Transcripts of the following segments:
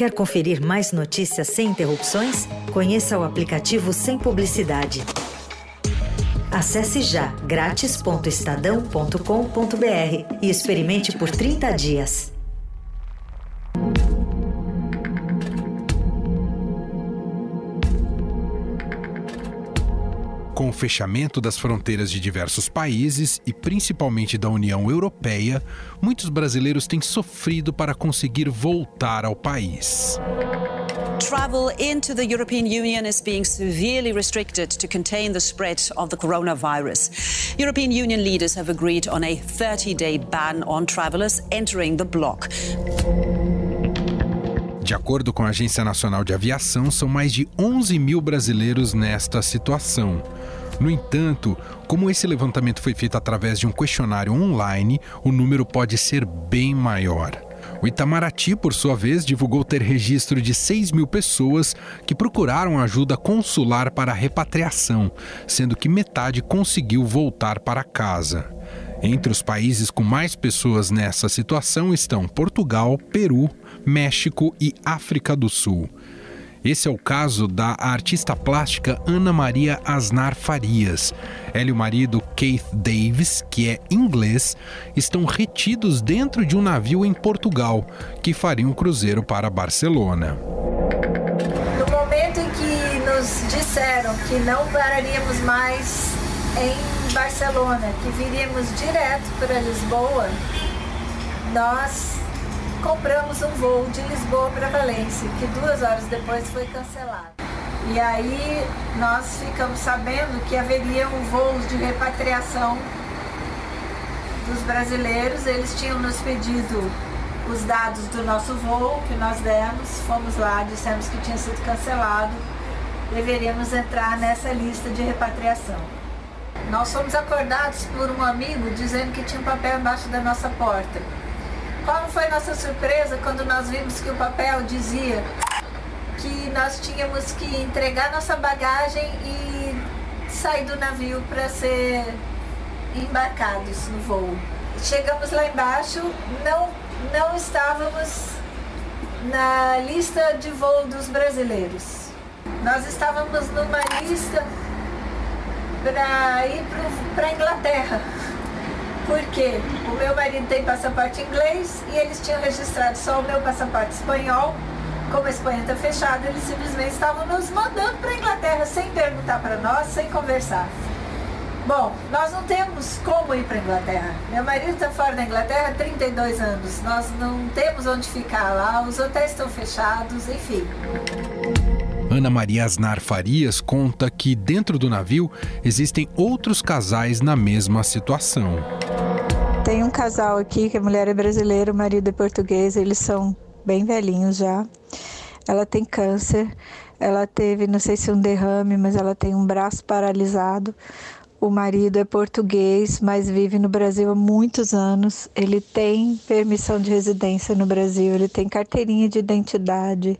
Quer conferir mais notícias sem interrupções? Conheça o aplicativo Sem Publicidade. Acesse já grátis.estadão.com.br e experimente por 30 dias. Com o fechamento das fronteiras de diversos países e principalmente da União Europeia, muitos brasileiros têm sofrido para conseguir voltar ao país. Travel into the European Union is being severely restricted to contain the spread of the coronavirus. European Union leaders have agreed on a 30 day ban on travelers entering the bloc. De acordo com a Agência Nacional de Aviação, são mais de 11 mil brasileiros nesta situação. No entanto, como esse levantamento foi feito através de um questionário online, o número pode ser bem maior. O Itamaraty, por sua vez, divulgou ter registro de 6 mil pessoas que procuraram ajuda consular para a repatriação, sendo que metade conseguiu voltar para casa. Entre os países com mais pessoas nessa situação estão Portugal, Peru, México e África do Sul. Esse é o caso da artista plástica Ana Maria Asnar Farias. Ela e o marido Keith Davis, que é inglês, estão retidos dentro de um navio em Portugal, que faria um cruzeiro para Barcelona. No momento em que nos disseram que não pararíamos mais em Barcelona, que viríamos direto para Lisboa, nós compramos um voo de Lisboa para Valência, que duas horas depois foi cancelado. E aí nós ficamos sabendo que haveriam voos de repatriação dos brasileiros. Eles tinham nos pedido os dados do nosso voo que nós demos, fomos lá, dissemos que tinha sido cancelado, deveríamos entrar nessa lista de repatriação. Nós fomos acordados por um amigo dizendo que tinha um papel embaixo da nossa porta. Qual foi nossa surpresa quando nós vimos que o papel dizia que nós tínhamos que entregar nossa bagagem e sair do navio para ser embarcados no voo. Chegamos lá embaixo, não, não estávamos na lista de voo dos brasileiros. Nós estávamos numa lista para ir para a Inglaterra porque o meu marido tem passaporte inglês e eles tinham registrado só o meu passaporte espanhol. Como a Espanha está fechada, eles simplesmente estavam nos mandando para a Inglaterra sem perguntar para nós, sem conversar. Bom, nós não temos como ir para a Inglaterra. Meu marido está fora da Inglaterra há 32 anos. Nós não temos onde ficar lá, os hotéis estão fechados, enfim. Ana Maria Asnar Farias conta que dentro do navio existem outros casais na mesma situação. Tem um casal aqui que a mulher é brasileira, o marido é português, eles são bem velhinhos já. Ela tem câncer, ela teve, não sei se um derrame, mas ela tem um braço paralisado. O marido é português, mas vive no Brasil há muitos anos. Ele tem permissão de residência no Brasil, ele tem carteirinha de identidade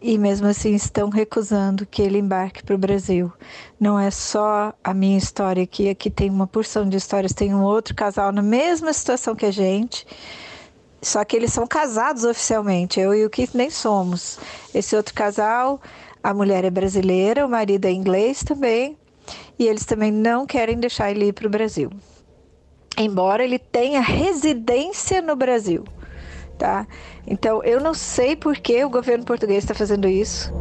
e mesmo assim estão recusando que ele embarque para o Brasil. Não é só a minha história aqui, aqui tem uma porção de histórias. Tem um outro casal na mesma situação que a gente, só que eles são casados oficialmente. Eu e o Keith nem somos. Esse outro casal, a mulher é brasileira, o marido é inglês também, e eles também não querem deixar ele ir para o Brasil. Embora ele tenha residência no Brasil tá? Então eu não sei por que o governo português está fazendo isso.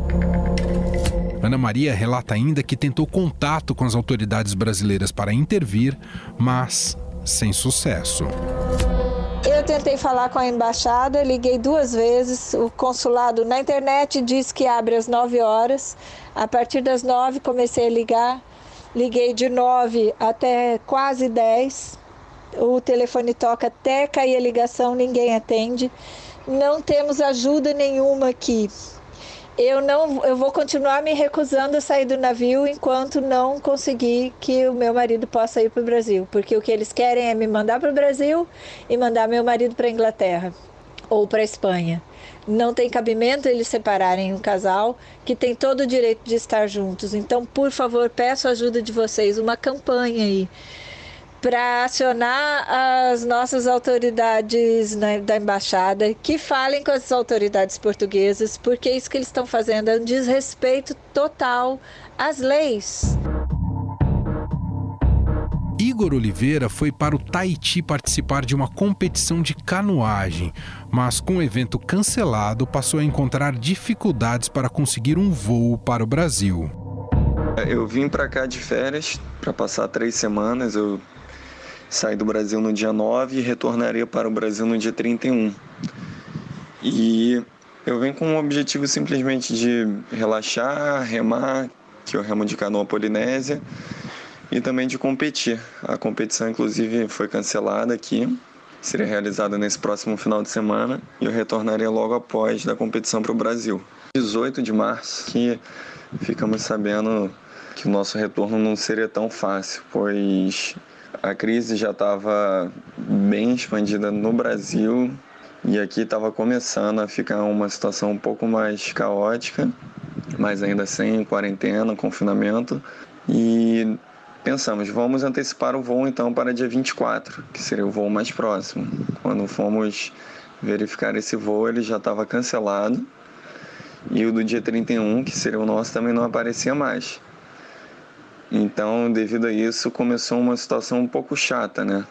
Ana Maria relata ainda que tentou contato com as autoridades brasileiras para intervir, mas sem sucesso. Eu tentei falar com a embaixada, liguei duas vezes. O consulado na internet diz que abre às 9 horas. A partir das 9 comecei a ligar. Liguei de 9 até quase 10 o telefone toca até cair a ligação, ninguém atende. Não temos ajuda nenhuma aqui. Eu não, eu vou continuar me recusando a sair do navio enquanto não conseguir que o meu marido possa ir para o Brasil, porque o que eles querem é me mandar para o Brasil e mandar meu marido para a Inglaterra ou para a Espanha. Não tem cabimento eles separarem um casal que tem todo o direito de estar juntos. Então, por favor, peço a ajuda de vocês, uma campanha aí para acionar as nossas autoridades da embaixada, que falem com as autoridades portuguesas, porque isso que eles estão fazendo é um desrespeito total às leis. Igor Oliveira foi para o Tahiti participar de uma competição de canoagem, mas com o evento cancelado passou a encontrar dificuldades para conseguir um voo para o Brasil. Eu vim para cá de férias para passar três semanas. Eu saí do Brasil no dia 9 e retornaria para o Brasil no dia 31. E eu venho com o objetivo simplesmente de relaxar, remar, que eu remo de canoa polinésia, e também de competir. A competição, inclusive, foi cancelada aqui, seria realizada nesse próximo final de semana, e eu retornaria logo após da competição para o Brasil. 18 de março, que ficamos sabendo que o nosso retorno não seria tão fácil, pois a crise já estava bem expandida no Brasil e aqui estava começando a ficar uma situação um pouco mais caótica, mas ainda sem quarentena, confinamento. E pensamos, vamos antecipar o voo então para dia 24, que seria o voo mais próximo. Quando fomos verificar esse voo, ele já estava cancelado. E o do dia 31, que seria o nosso, também não aparecia mais. Então, devido a isso, começou uma situação um pouco chata, né?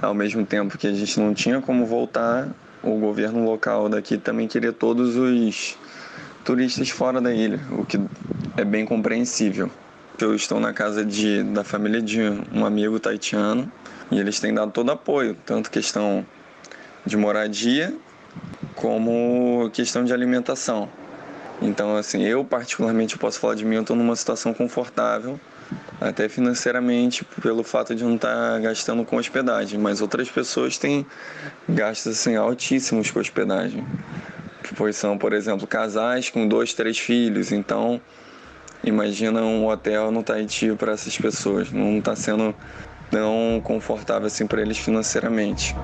Ao mesmo tempo que a gente não tinha como voltar, o governo local daqui também queria todos os turistas fora da ilha, o que é bem compreensível. Eu estou na casa de, da família de um amigo taitiano e eles têm dado todo apoio, tanto questão de moradia como questão de alimentação. Então, assim, eu particularmente posso falar de mim, eu estou numa situação confortável, até financeiramente, pelo fato de não estar tá gastando com hospedagem, mas outras pessoas têm gastos assim altíssimos com hospedagem. Pois são, por exemplo, casais com dois, três filhos, então imagina um hotel no Tahiti para essas pessoas, não está sendo tão confortável assim para eles financeiramente.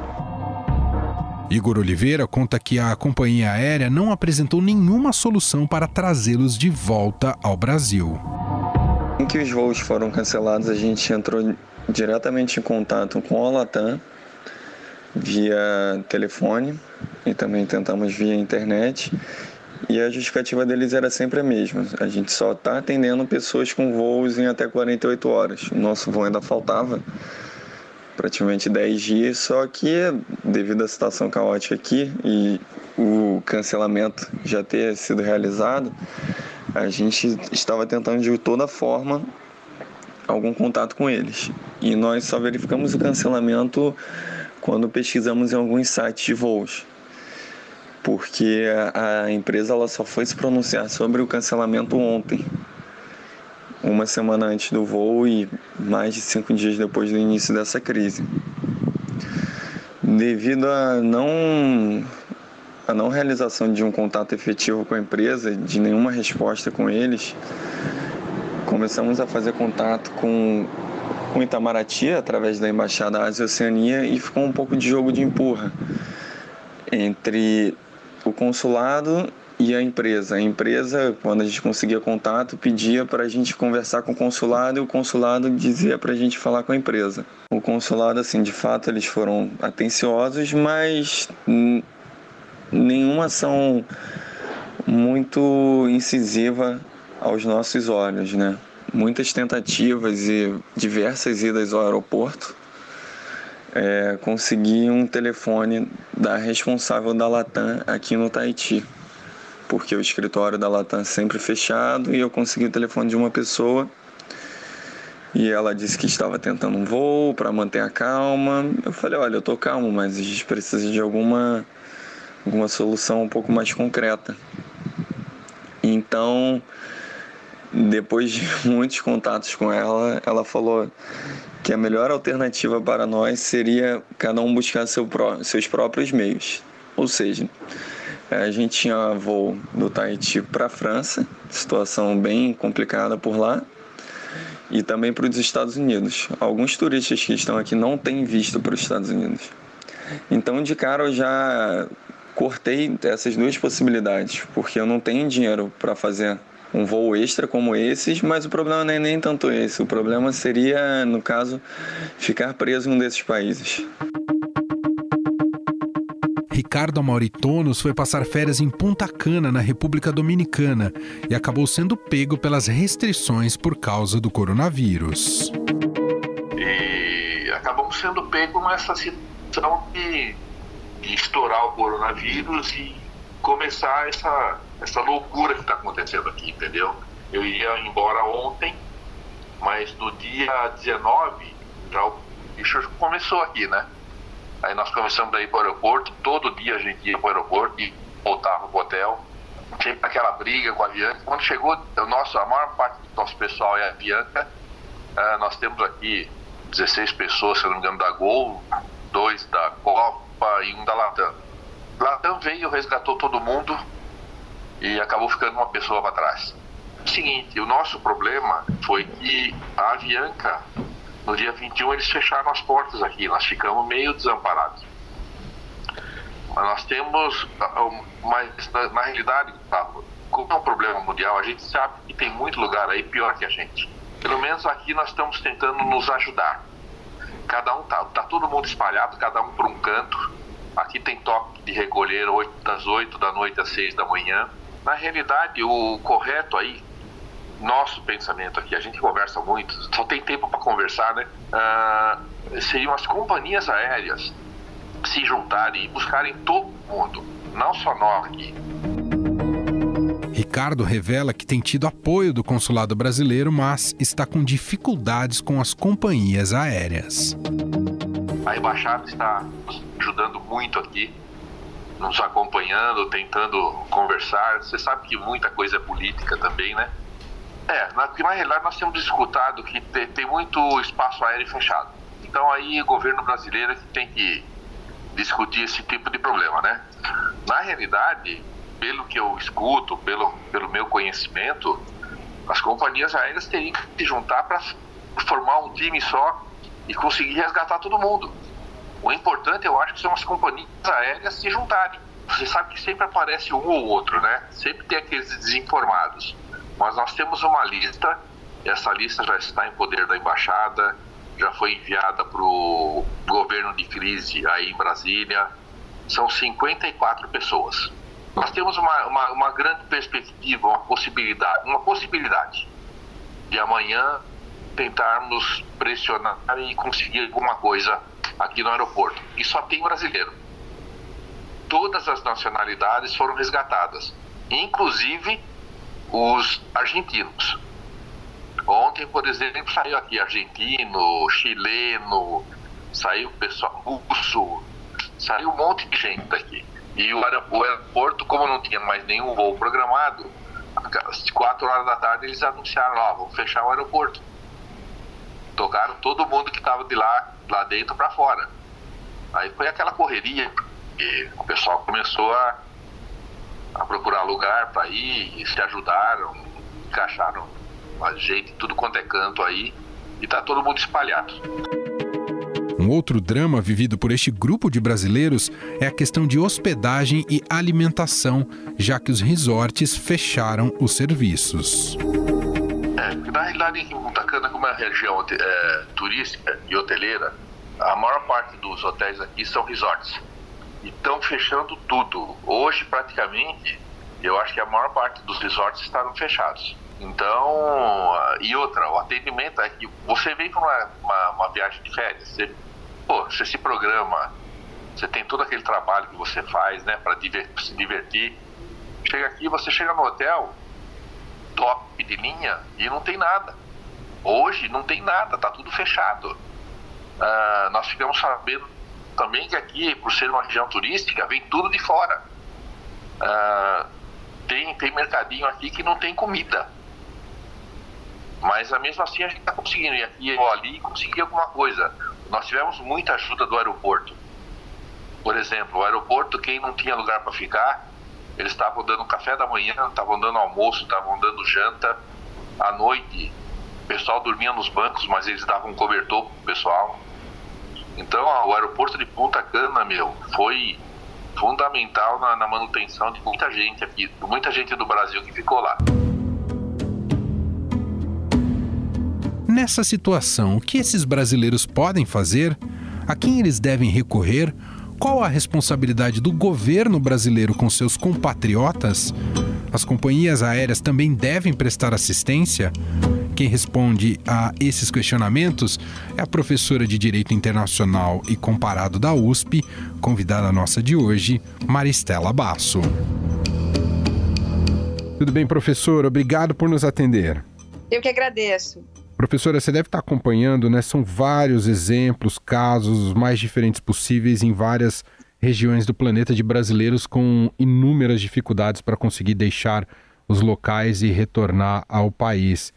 Igor Oliveira conta que a companhia aérea não apresentou nenhuma solução para trazê-los de volta ao Brasil. Em que os voos foram cancelados, a gente entrou diretamente em contato com a Latam via telefone e também tentamos via internet. E a justificativa deles era sempre a mesma. A gente só está atendendo pessoas com voos em até 48 horas. O nosso voo ainda faltava praticamente 10 dias, só que devido à situação caótica aqui e o cancelamento já ter sido realizado, a gente estava tentando de toda forma algum contato com eles. E nós só verificamos o cancelamento quando pesquisamos em alguns sites de voos. Porque a, empresa ela só foi se pronunciar sobre o cancelamento ontem uma semana antes do voo e mais de cinco dias depois do início dessa crise. Devido a não a não realização de um contato efetivo com a empresa, de nenhuma resposta com eles, começamos a fazer contato com o Itamaraty através da embaixada Ásia Oceania e ficou um pouco de jogo de empurra entre o consulado e a empresa. A empresa, quando a gente conseguia contato, pedia para a gente conversar com o consulado e o consulado dizia para a gente falar com a empresa. O consulado, assim, de fato, eles foram atenciosos, mas nenhuma ação muito incisiva aos nossos olhos, né? Muitas tentativas e diversas idas ao aeroporto. É, consegui um telefone da responsável da Latam aqui no Tahiti porque o escritório da Latam é sempre fechado e eu consegui o telefone de uma pessoa e ela disse que estava tentando um voo para manter a calma. Eu falei, olha, eu tô calmo, mas a gente precisa de alguma alguma solução um pouco mais concreta. Então, depois de muitos contatos com ela, ela falou que a melhor alternativa para nós seria cada um buscar seu seus próprios meios. Ou seja, a gente tinha voo do Tahiti para a França, situação bem complicada por lá, e também para os Estados Unidos. Alguns turistas que estão aqui não têm visto para os Estados Unidos. Então, de cara, eu já cortei essas duas possibilidades, porque eu não tenho dinheiro para fazer um voo extra como esses, mas o problema não é nem tanto esse. O problema seria, no caso, ficar preso em um desses países. Ricardo Amauritonos foi passar férias em Punta Cana, na República Dominicana, e acabou sendo pego pelas restrições por causa do coronavírus. E acabamos sendo pego nessa situação de, de estourar o coronavírus e começar essa, essa loucura que está acontecendo aqui, entendeu? Eu ia embora ontem, mas no dia 19 já o bicho começou aqui, né? Aí nós começamos a ir para o aeroporto, todo dia a gente ia para o aeroporto e voltava para o hotel. Sempre aquela briga com a Bianca. Quando chegou, o nosso, a maior parte do nosso pessoal é a Bianca. Uh, nós temos aqui 16 pessoas, se não me engano, da Gol, dois da Copa e um da Latam. Latam veio, resgatou todo mundo e acabou ficando uma pessoa para trás. Seguinte, o nosso problema foi que a Avianca no dia 21 eles fecharam as portas aqui, nós ficamos meio desamparados. Mas nós temos, mas na, na realidade, como é um problema mundial, a gente sabe que tem muito lugar aí pior que a gente. Pelo menos aqui nós estamos tentando nos ajudar. Cada um tá, tá todo mundo espalhado, cada um por um canto. Aqui tem toque de recolher 8, das 8 da noite às 6 da manhã. Na realidade, o correto aí nosso pensamento aqui, a gente conversa muito, só tem tempo para conversar, né? Uh, seriam as companhias aéreas se juntarem e buscarem todo mundo, não só nós aqui. Ricardo revela que tem tido apoio do consulado brasileiro, mas está com dificuldades com as companhias aéreas. A embaixada está nos ajudando muito aqui, nos acompanhando, tentando conversar. Você sabe que muita coisa é política também, né? É, na, na realidade nós temos escutado que tem, muito espaço aéreo fechado. Então aí o governo brasileiro tem que discutir esse tipo de problema, né? Na realidade, pelo que eu escuto, pelo, pelo meu conhecimento, as companhias aéreas teriam que se juntar para formar um time só e conseguir resgatar todo mundo. O importante, eu acho, que são as companhias aéreas se juntarem. Você sabe que sempre aparece um ou outro, né? Sempre tem aqueles desinformados. Mas nós temos uma lista, essa lista já está em poder da embaixada, já foi enviada para o governo de crise aí em Brasília. São 54 pessoas. Nós temos uma, uma, uma grande perspectiva, uma possibilidade, uma possibilidade de amanhã tentarmos pressionar e conseguir alguma coisa aqui no aeroporto. E só tem brasileiro. Todas as nacionalidades foram resgatadas, inclusive os argentinos. Ontem, por exemplo, saiu aqui argentino, chileno, saiu pessoal russo, saiu um monte de gente daqui. E o aeroporto, como não tinha mais nenhum voo programado, às 4 horas da tarde eles anunciaram lá, vamos fechar o aeroporto. Tocaram todo mundo que estava de lá, lá dentro para fora. Aí foi aquela correria, e o pessoal começou a a procurar lugar para ir e se ajudaram, encaixaram a gente tudo quanto é canto aí e tá todo mundo espalhado. Um outro drama vivido por este grupo de brasileiros é a questão de hospedagem e alimentação, já que os resorts fecharam os serviços. É, na realidade, em Punta Cana, como é uma região é, turística e hoteleira, a maior parte dos hotéis aqui são resorts estão fechando tudo. Hoje, praticamente, eu acho que a maior parte dos resorts estavam fechados. Então, e outra, o atendimento é que você vem para uma, uma, uma, viagem de férias, você, pô, você se programa, você tem todo aquele trabalho que você faz, né, para se divertir. Chega aqui, você chega no hotel, top de linha, e não tem nada. Hoje não tem nada, tá tudo fechado. Uh, nós ficamos sabendo também que aqui, por ser uma região turística, vem tudo de fora. Ah, tem, tem mercadinho aqui que não tem comida. Mas mesmo assim a gente está conseguindo ir aqui ou ali conseguir alguma coisa. Nós tivemos muita ajuda do aeroporto. Por exemplo, o aeroporto, quem não tinha lugar para ficar, eles estavam dando café da manhã, estavam dando almoço, estavam dando janta. À noite, o pessoal dormia nos bancos, mas eles davam cobertor pro pessoal. Então, ó, o aeroporto de Punta Cana, meu, foi fundamental na, na manutenção de muita gente aqui, muita gente do Brasil que ficou lá. Nessa situação, o que esses brasileiros podem fazer? A quem eles devem recorrer? Qual a responsabilidade do governo brasileiro com seus compatriotas? As companhias aéreas também devem prestar assistência? Quem responde a esses questionamentos é a professora de Direito Internacional e Comparado da USP, convidada nossa de hoje, Maristela Basso. Tudo bem, professor? Obrigado por nos atender. Eu que agradeço. Professora, você deve estar acompanhando, né? São vários exemplos, casos, os mais diferentes possíveis em várias regiões do planeta de brasileiros com inúmeras dificuldades para conseguir deixar os locais e retornar ao país.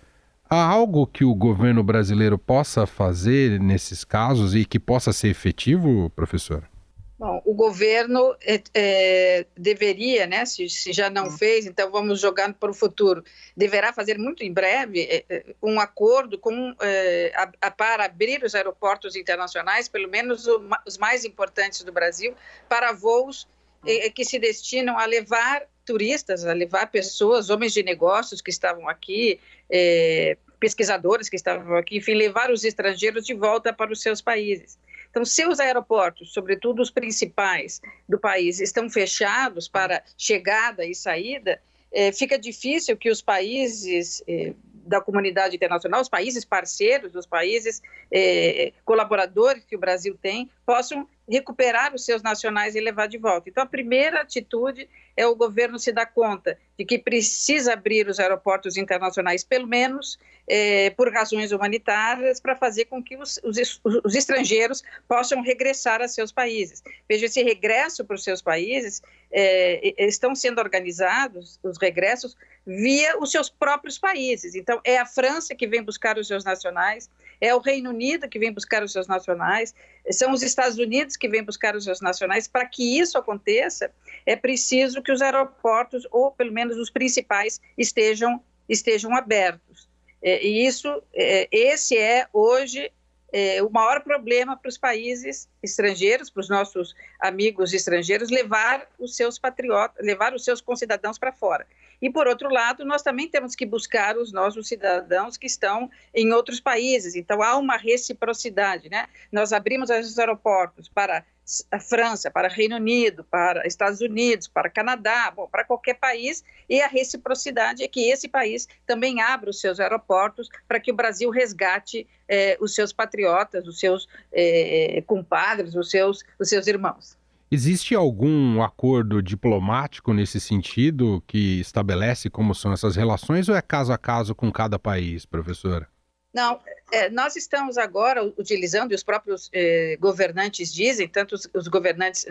Há algo que o governo brasileiro possa fazer nesses casos e que possa ser efetivo, professor? Bom, o governo é, é, deveria, né, se, se, já não hum. fez, então vamos jogando para o futuro, deverá fazer muito em breve é, é um acordo com, é, a, a, para abrir os aeroportos internacionais, pelo menos o, os mais importantes do Brasil, para voos hum. que se destinam a levar turistas, a levar pessoas, homens de negócios que estavam aqui, é, pesquisadores que estavam aqui, enfim, levar os estrangeiros de volta para os seus países. Então, se os aeroportos, sobretudo os principais do país, estão fechados para chegada e saída, é, fica difícil que os países é, da comunidade internacional, os países parceiros, os países é, colaboradores que o Brasil tem, possam recuperar os seus nacionais e levar de volta. Então, a primeira atitude é o governo se dar conta de que precisa abrir os aeroportos internacionais, pelo menos é, por razões humanitárias, para fazer com que os, os, os, estrangeiros possam regressar a seus países. Veja, esse regresso para os seus países é, estão sendo organizados, os regressos, via os seus próprios países. Então, é a França que vem buscar os seus nacionais, é o Reino Unido que vem buscar os seus nacionais, são os Estados Unidos que vêm buscar os seus nacionais. Para que isso aconteça, é preciso que os aeroportos, ou pelo menos os principais, estejam, estejam abertos. É, e isso, é, esse é hoje é, o maior problema para os países estrangeiros, para os nossos amigos estrangeiros, levar os seus patriotas, levar os seus concidadãos para fora. E, por outro lado, nós também temos que buscar os nossos cidadãos que estão em outros países. Então, há uma reciprocidade. Né? Nós abrimos os aeroportos para a França, para Reino Unido, para Estados Unidos, para Canadá, bom, para qualquer país, e a reciprocidade é que esse país também abra os seus aeroportos para que o Brasil resgate eh, os seus patriotas, os seus eh, compadres, os seus, os seus irmãos. Existe algum acordo diplomático nesse sentido que estabelece como são essas relações ou é caso a caso com cada país, professora? Não, é, nós estamos agora utilizando, e os próprios é, governantes dizem, tanto os, os governantes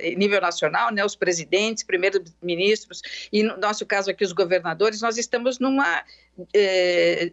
em nível nacional, né, os presidentes, primeiros ministros, e no nosso caso aqui os governadores, nós estamos numa,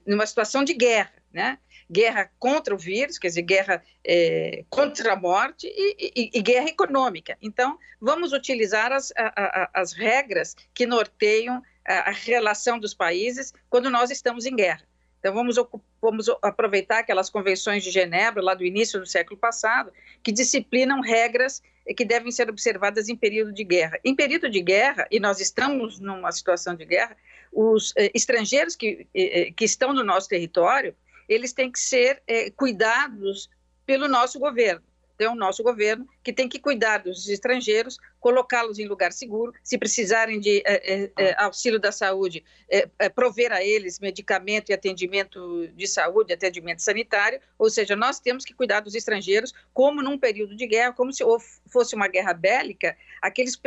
numa situação de guerra, né? guerra contra o vírus, quer dizer, guerra é, contra a morte e, e, e, guerra econômica. Então, vamos utilizar as, a, a, as regras que norteiam a, a relação dos países quando nós estamos em guerra. Então, vamos, vamos aproveitar aquelas convenções de Genebra, lá do início do século passado, que disciplinam regras que devem ser observadas em período de guerra. Em período de guerra, e nós estamos numa situação de guerra, os eh, estrangeiros que, eh, eh que estão no nosso território, eles têm que ser eh, cuidados pelo nosso governo. É o nosso governo que tem que cuidar dos estrangeiros, colocá-los em lugar seguro, se precisarem de é, é, auxílio da saúde, é, prover a eles medicamento e atendimento de saúde, atendimento sanitário, ou seja, nós temos que cuidar dos estrangeiros como num período de guerra, como se fosse uma guerra bélica, aqueles,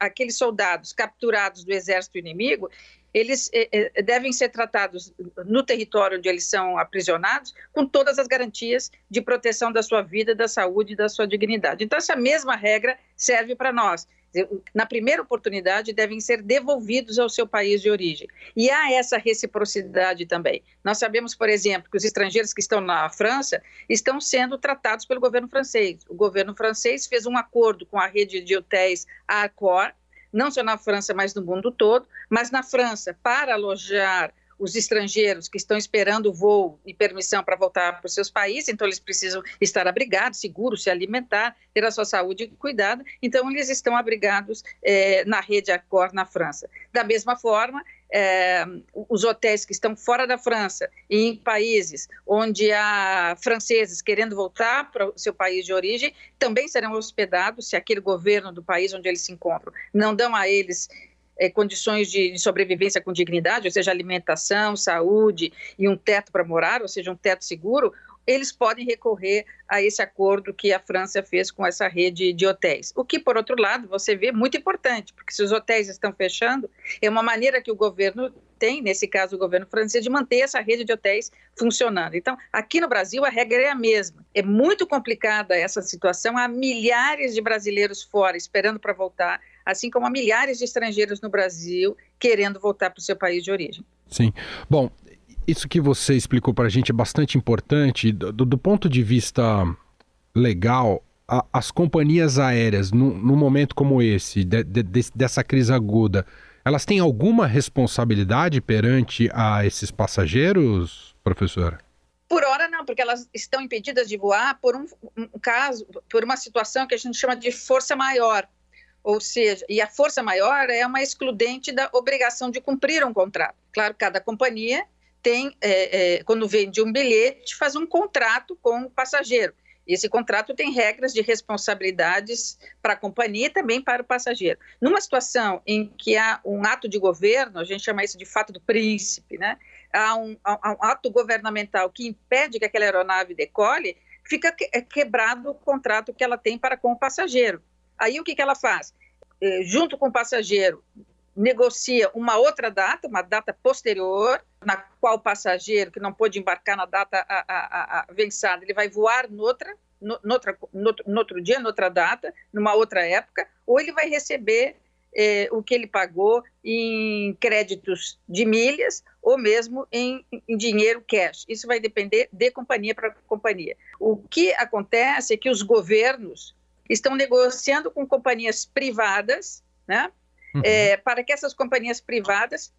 aqueles soldados capturados do exército inimigo, eles devem ser tratados no território onde eles são aprisionados com todas as garantias de proteção da sua vida, da saúde e da sua dignidade. Então, essa mesma regra serve para nós. Na primeira oportunidade, devem ser devolvidos ao seu país de origem. E há essa reciprocidade também. Nós sabemos, por exemplo, que os estrangeiros que estão na França estão sendo tratados pelo governo francês. O governo francês fez um acordo com a rede de hotéis Accor, não só na França, mas no mundo todo. Mas na França, para alojar os estrangeiros que estão esperando voo e permissão para voltar para os seus países, então eles precisam estar abrigados, seguros, se alimentar, ter a sua saúde cuidada, então eles estão abrigados é, na rede Accor na França. Da mesma forma, é, os hotéis que estão fora da França e em países onde há franceses querendo voltar para o seu país de origem, também serão hospedados se aquele governo do país onde eles se encontram não dão a eles é, condições de, de, sobrevivência com dignidade, ou seja, alimentação, saúde e um teto para morar, ou seja, um teto seguro, eles podem recorrer a esse acordo que a França fez com essa rede de hotéis. O que, por outro lado, você vê muito importante, porque se os hotéis estão fechando, é uma maneira que o governo tem, nesse caso o governo francês, de manter essa rede de hotéis funcionando. Então, aqui no Brasil a regra é a mesma. É muito complicada essa situação, há milhares de brasileiros fora esperando para voltar, assim como há milhares de estrangeiros no Brasil querendo voltar para o seu país de origem. Sim. Bom, isso que você explicou para a gente é bastante importante. Do, do ponto de vista legal, a, as companhias aéreas, num, num momento como esse, de, de, dessa crise aguda, elas têm alguma responsabilidade perante a esses passageiros, professora? Por hora não, porque elas estão impedidas de voar por um, um, caso, por uma situação que a gente chama de força maior. Ou seja, e a força maior é uma excludente da obrigação de cumprir um contrato. Claro, cada companhia tem, é, é, quando vende um bilhete, faz um contrato com o passageiro. Esse contrato tem regras de responsabilidades para a companhia e também para o passageiro. Numa situação em que há um ato de governo, a gente chama isso de fato do príncipe, né? há, um, há um ato governamental que impede que aquela aeronave decole, fica é, quebrado o contrato que ela tem para com o passageiro. Aí o que, que ela faz? É, junto com o passageiro, negocia uma outra data, uma data posterior, na qual o passageiro que não pôde embarcar na data a, a, a, vencida, ele vai voar noutra, no, noutra, no, no outro dia, noutra data, numa outra época, ou ele vai receber eh, o que ele pagou em créditos de milhas ou mesmo em, em dinheiro cash. Isso vai depender de companhia para companhia. O que acontece é que os governos estão negociando com companhias privadas, né? uhum. é, para que essas companhias privadas,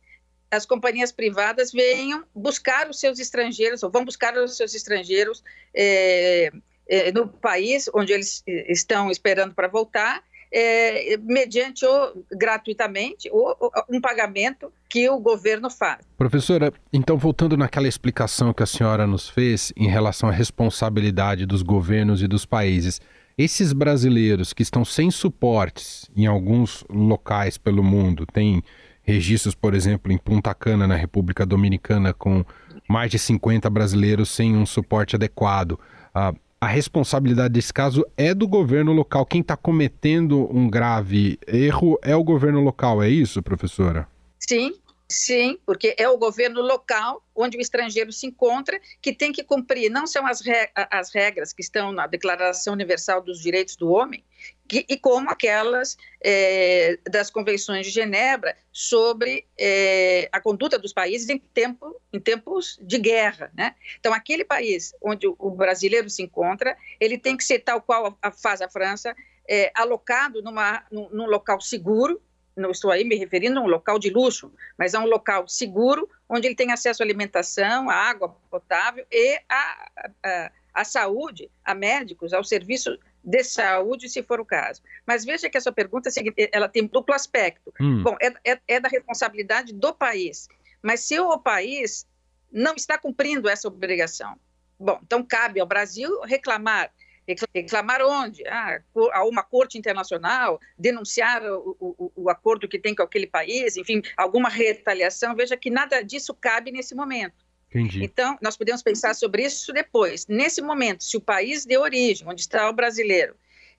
as companhias privadas venham buscar os seus estrangeiros, ou vão buscar os seus estrangeiros é, é, no país onde eles estão esperando para voltar, é, mediante ou gratuitamente ou, ou, um pagamento que o governo faz. Professora, então voltando naquela explicação que a senhora nos fez em relação à responsabilidade dos governos e dos países, esses brasileiros que estão sem suportes em alguns locais pelo mundo, tem registros, por exemplo, em Punta Cana, na República Dominicana, com mais de 50 brasileiros sem um suporte adequado. Ah, a responsabilidade desse caso é do governo local. Quem está cometendo um grave erro é o governo local, é isso, professora? Sim, Sim, porque é o governo local onde o estrangeiro se encontra que tem que cumprir, não são as, as regras que estão na Declaração Universal dos Direitos do Homem, que, e como aquelas é, das convenções de Genebra sobre é, a conduta dos países em, tempo, em tempos de guerra. Né? Então, aquele país onde o, brasileiro se encontra, ele tem que ser tal qual a faz a França, é, alocado numa, num, num local seguro, não estou aí me referindo a um local de luxo, mas a um local seguro, onde ele tem acesso à alimentação, à água potável e à, à, à saúde, a médicos, ao serviço de saúde, se for o caso. Mas veja que essa pergunta ela tem duplo aspecto. Hum. Bom, é, é, é da responsabilidade do país, mas se o país não está cumprindo essa obrigação, bom, então cabe ao Brasil reclamar Reclamar onde? Ah, a uma corte internacional, denunciar o, o, o, acordo que tem com aquele país, enfim, alguma retaliação. Veja que nada disso cabe nesse momento. Entendi. Então, nós podemos pensar sobre isso depois. Nesse momento, se o país de origem, onde está o brasileiro,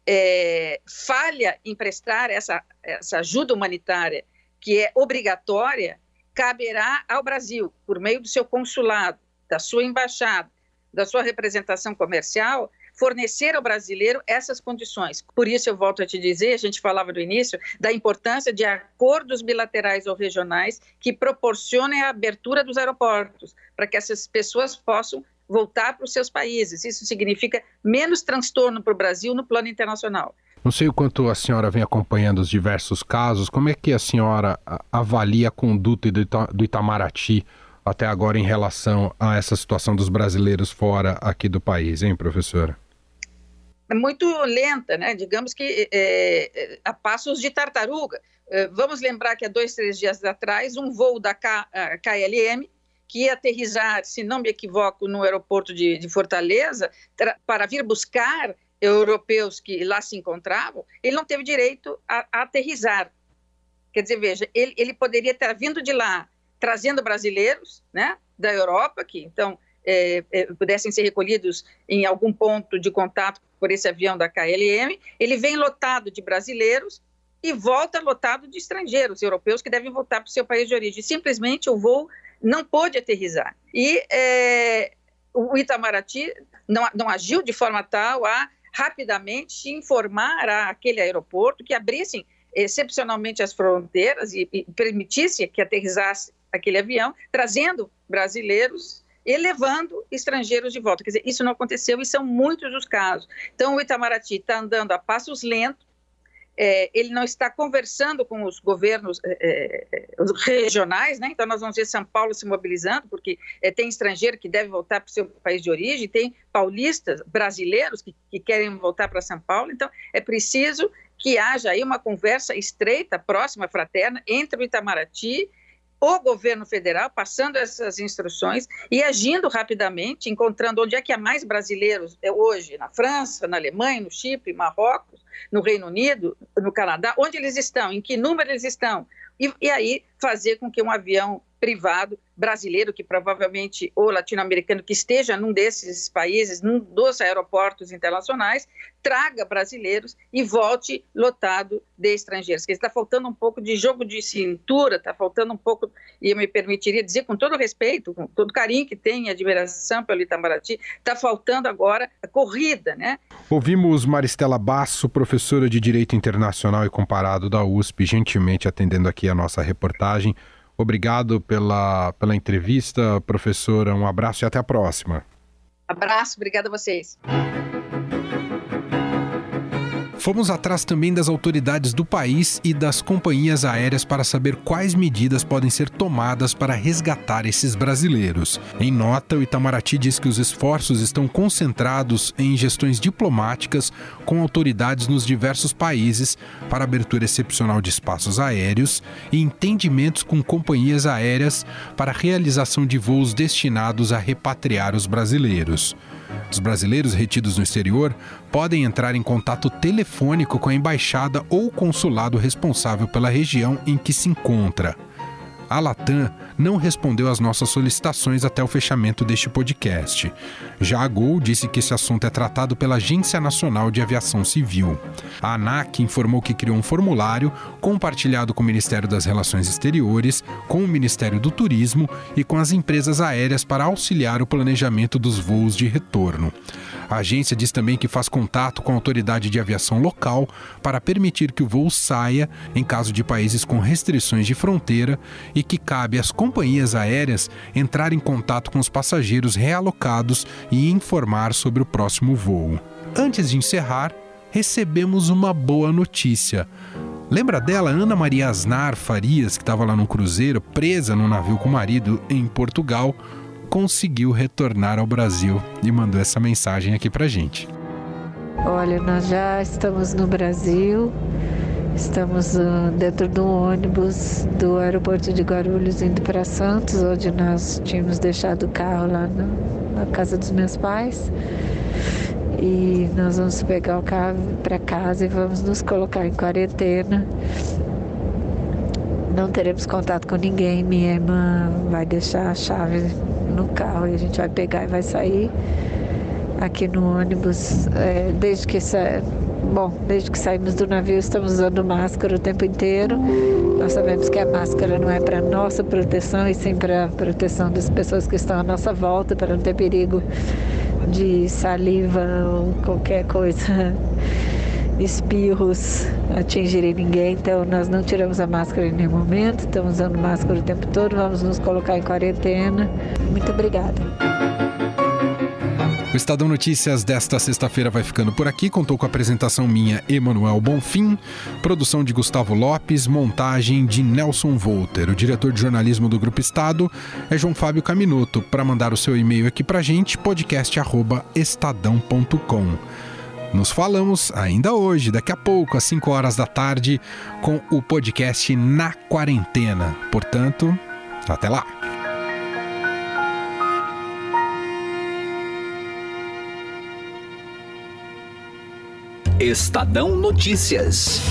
é, falha em prestar essa, essa ajuda humanitária que é obrigatória, caberá ao Brasil, por meio do seu consulado, da sua embaixada, da sua representação comercial, fornecer ao brasileiro essas condições. Por isso, eu volto a te dizer, a gente falava no início, da importância de acordos bilaterais ou regionais que proporcionem a abertura dos aeroportos, para que essas pessoas possam voltar para os seus países. Isso significa menos transtorno para o Brasil no plano internacional. Não sei o quanto a senhora vem acompanhando os diversos casos, como é que a senhora avalia a conduta do Itamaraty até agora em relação a essa situação dos brasileiros fora aqui do país, hein, professora? Muito lenta, né? digamos que é, a passos de tartaruga. eh, vamos lembrar que há dois, três dias atrás, um voo da KLM, que ia aterrizar, se não me equivoco, no aeroporto de, de Fortaleza, para vir buscar europeus que lá se encontravam, ele não teve direito a, a aterrizar. Quer dizer, veja, ele, ele, poderia ter vindo de lá trazendo brasileiros né, da Europa, que então é, é, pudessem ser recolhidos em algum ponto de contato por esse avião da KLM. Ele vem lotado de brasileiros e volta lotado de estrangeiros europeus que devem voltar para o seu país de origem. Simplesmente o voo não pôde aterrizar. E é, o Itamaraty não, não agiu de forma tal a rapidamente informar aquele aeroporto que abrissem excepcionalmente as fronteiras e, e permitisse que aterrissasse aquele avião, trazendo brasileiros e levando estrangeiros de volta. Quer dizer, isso não aconteceu e são muitos os casos. Então, o Itamaraty está andando a passos lentos, é, ele não está conversando com os governos é, é, os regionais, né? então nós vamos ver São Paulo se mobilizando, porque é, tem estrangeiro que deve voltar para o seu país de origem, tem paulistas, brasileiros que, que querem voltar para São Paulo, então é preciso que haja aí uma conversa estreita, próxima, fraterna, entre o Itamaraty o governo federal passando essas instruções e agindo rapidamente, encontrando onde é que há mais brasileiros é hoje, na França, na Alemanha, no Chipre, Marrocos, no Reino Unido, no Canadá, onde eles estão, em que número eles estão, e, e aí fazer com que um avião privado brasileiro, que provavelmente, ou latino-americano, que esteja num desses países, num dos aeroportos internacionais, traga brasileiros e volte lotado de estrangeiros. Que está faltando um pouco de jogo de cintura, está faltando um pouco, e eu me permitiria dizer com todo respeito, com todo carinho que tem e admiração pelo Itamaraty, está faltando agora a corrida, né? Ouvimos Maristela Basso, professora de Direito Internacional e Comparado da USP, gentilmente atendendo aqui a nossa reportagem. Obrigado pela, pela entrevista, professora. Um abraço e até a próxima. Abraço, obrigada a vocês. Fomos atrás também das autoridades do país e das companhias aéreas para saber quais medidas podem ser tomadas para resgatar esses brasileiros. Em nota, o Itamaraty diz que os esforços estão concentrados em gestões diplomáticas com autoridades nos diversos países para abertura excepcional de espaços aéreos e entendimentos com companhias aéreas para realização de voos destinados a repatriar os brasileiros. Os brasileiros retidos no exterior podem entrar em contato telefônico com a embaixada ou consulado responsável pela região em que se encontra a Latam não respondeu às nossas solicitações até o fechamento deste podcast. Já a Gol disse que esse assunto é tratado pela Agência Nacional de Aviação Civil. A ANAC informou que criou um formulário compartilhado com o Ministério das Relações Exteriores, com o Ministério do Turismo e com as empresas aéreas para auxiliar o planejamento dos voos de retorno. A agência diz também que faz contato com a autoridade de aviação local para permitir que o voo saia em caso de países com restrições de fronteira e que cabe às companhias aéreas entrar em contato com os passageiros realocados e informar sobre o próximo voo. Antes de encerrar, recebemos uma boa notícia. Lembra dela, Ana Maria Asnar Farias, que estava lá no cruzeiro, presa num navio com o marido em Portugal? Conseguiu retornar ao Brasil e mandou essa mensagem aqui pra gente. Olha, nós já estamos no Brasil, estamos uh, dentro do ônibus do aeroporto de Guarulhos indo para Santos, onde nós tínhamos deixado o carro lá na, na casa dos meus pais. E nós vamos pegar o carro para casa e vamos nos colocar em quarentena. Não teremos contato com ninguém. Minha irmã vai deixar a chave no carro e a gente vai pegar e vai sair aqui no ônibus. É, desde que sa... bom, desde que saímos do navio estamos usando máscara o tempo inteiro. Nós sabemos que a máscara não é para nossa proteção e sim para proteção das pessoas que estão à nossa volta para não ter perigo de saliva ou qualquer coisa espirros atingirem ninguém, então nós não tiramos a máscara em nenhum momento, estamos usando máscara o tempo todo, vamos nos colocar em quarentena. Muito obrigada. O Estadão Notícias desta sexta-feira vai ficando por aqui. Contou com a apresentação minha, Emanuel Bonfim, produção de Gustavo Lopes, montagem de Nelson Volter. O diretor de jornalismo do Grupo Estado é João Fábio Caminoto. Para mandar o seu e-mail aqui para gente, podcast@estadão.com. Nos falamos ainda hoje, daqui a pouco, às 5 horas da tarde, com o podcast Na Quarentena. Portanto, até lá! Estadão Notícias.